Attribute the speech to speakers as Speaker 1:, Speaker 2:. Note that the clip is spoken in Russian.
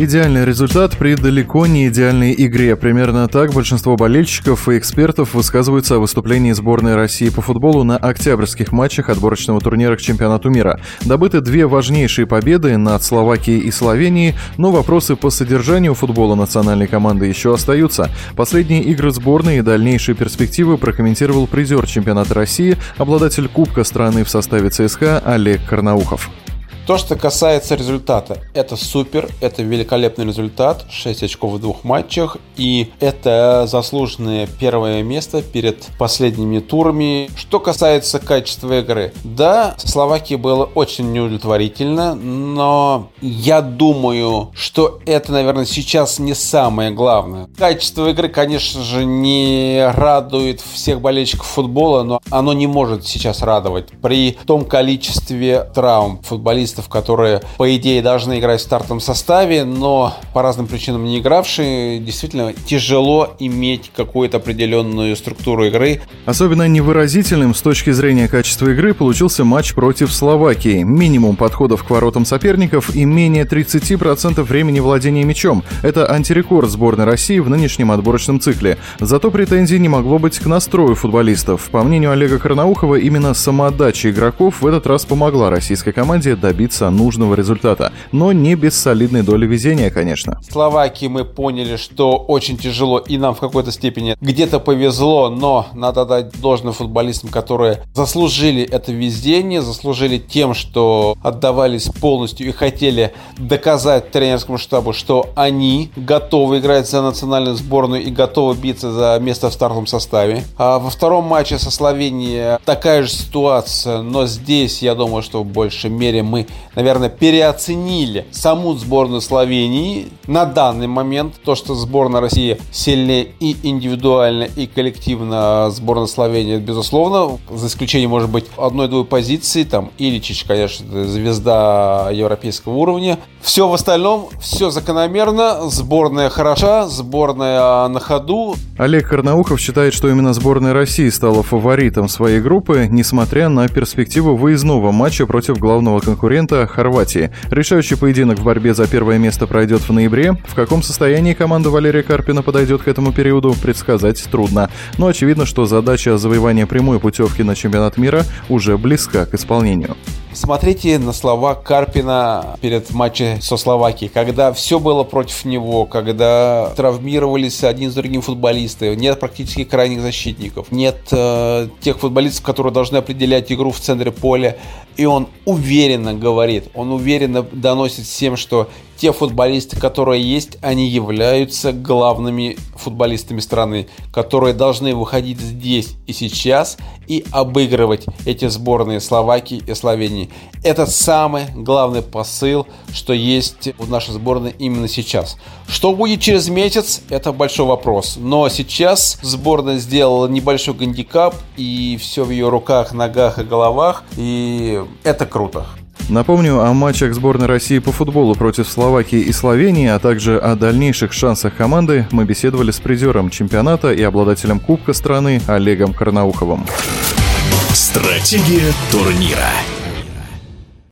Speaker 1: Идеальный результат при далеко не идеальной игре. Примерно так большинство болельщиков и экспертов высказываются о выступлении сборной России по футболу на октябрьских матчах отборочного турнира к чемпионату мира. Добыты две важнейшие победы над Словакией и Словенией, но вопросы по содержанию футбола национальной команды еще остаются. Последние игры сборной и дальнейшие перспективы прокомментировал призер чемпионата России, обладатель Кубка страны в составе ЦСКА Олег Карнаухов.
Speaker 2: То, что касается результата, это супер, это великолепный результат, 6 очков в двух матчах, и это заслуженное первое место перед последними турами. Что касается качества игры, да, Словакии было очень неудовлетворительно, но я думаю, что это, наверное, сейчас не самое главное. Качество игры, конечно же, не радует всех болельщиков футбола, но оно не может сейчас радовать. При том количестве травм футболистов футболистов, которые, по идее, должны играть в стартовом составе, но по разным причинам не игравшие, действительно тяжело иметь какую-то определенную структуру игры.
Speaker 1: Особенно невыразительным с точки зрения качества игры получился матч против Словакии. Минимум подходов к воротам соперников и менее 30% времени владения мячом. Это антирекорд сборной России в нынешнем отборочном цикле. Зато претензий не могло быть к настрою футболистов. По мнению Олега Карнаухова, именно самоотдача игроков в этот раз помогла российской команде добиться добиться нужного результата. Но не без солидной доли везения, конечно.
Speaker 2: В Словакии мы поняли, что очень тяжело, и нам в какой-то степени где-то повезло, но надо дать должное футболистам, которые заслужили это везение, заслужили тем, что отдавались полностью и хотели доказать тренерскому штабу, что они готовы играть за национальную сборную и готовы биться за место в стартовом составе. А во втором матче со Словенией такая же ситуация, но здесь, я думаю, что в большей мере мы наверное, переоценили саму сборную Словении на данный момент. То, что сборная России сильнее и индивидуально, и коллективно сборная Словении, безусловно, за исключением, может быть, одной-двуй позиции, там, Иличич, конечно, звезда европейского уровня. Все в остальном, все закономерно, сборная хороша, сборная на ходу.
Speaker 1: Олег Карнаухов считает, что именно сборная России стала фаворитом своей группы, несмотря на перспективу выездного матча против главного конкурента конкурента Хорватии. Решающий поединок в борьбе за первое место пройдет в ноябре. В каком состоянии команда Валерия Карпина подойдет к этому периоду, предсказать трудно. Но очевидно, что задача завоевания прямой путевки на чемпионат мира уже близка к исполнению.
Speaker 2: Смотрите на слова Карпина перед матчем со Словакией, когда все было против него, когда травмировались один с другим футболисты, нет практически крайних защитников, нет э, тех футболистов, которые должны определять игру в центре поля, и он уверенно говорит, он уверенно доносит всем, что те футболисты, которые есть, они являются главными футболистами страны, которые должны выходить здесь и сейчас и обыгрывать эти сборные Словакии и Словении. Это самый главный посыл, что есть в нашей сборной именно сейчас. Что будет через месяц, это большой вопрос. Но сейчас сборная сделала небольшой гандикап, и все в ее руках, ногах и головах, и это круто.
Speaker 1: Напомню о матчах сборной России по футболу против Словакии и Словении, а также о дальнейших шансах команды мы беседовали с призером чемпионата и обладателем Кубка страны Олегом Карнауховым.
Speaker 3: Стратегия турнира.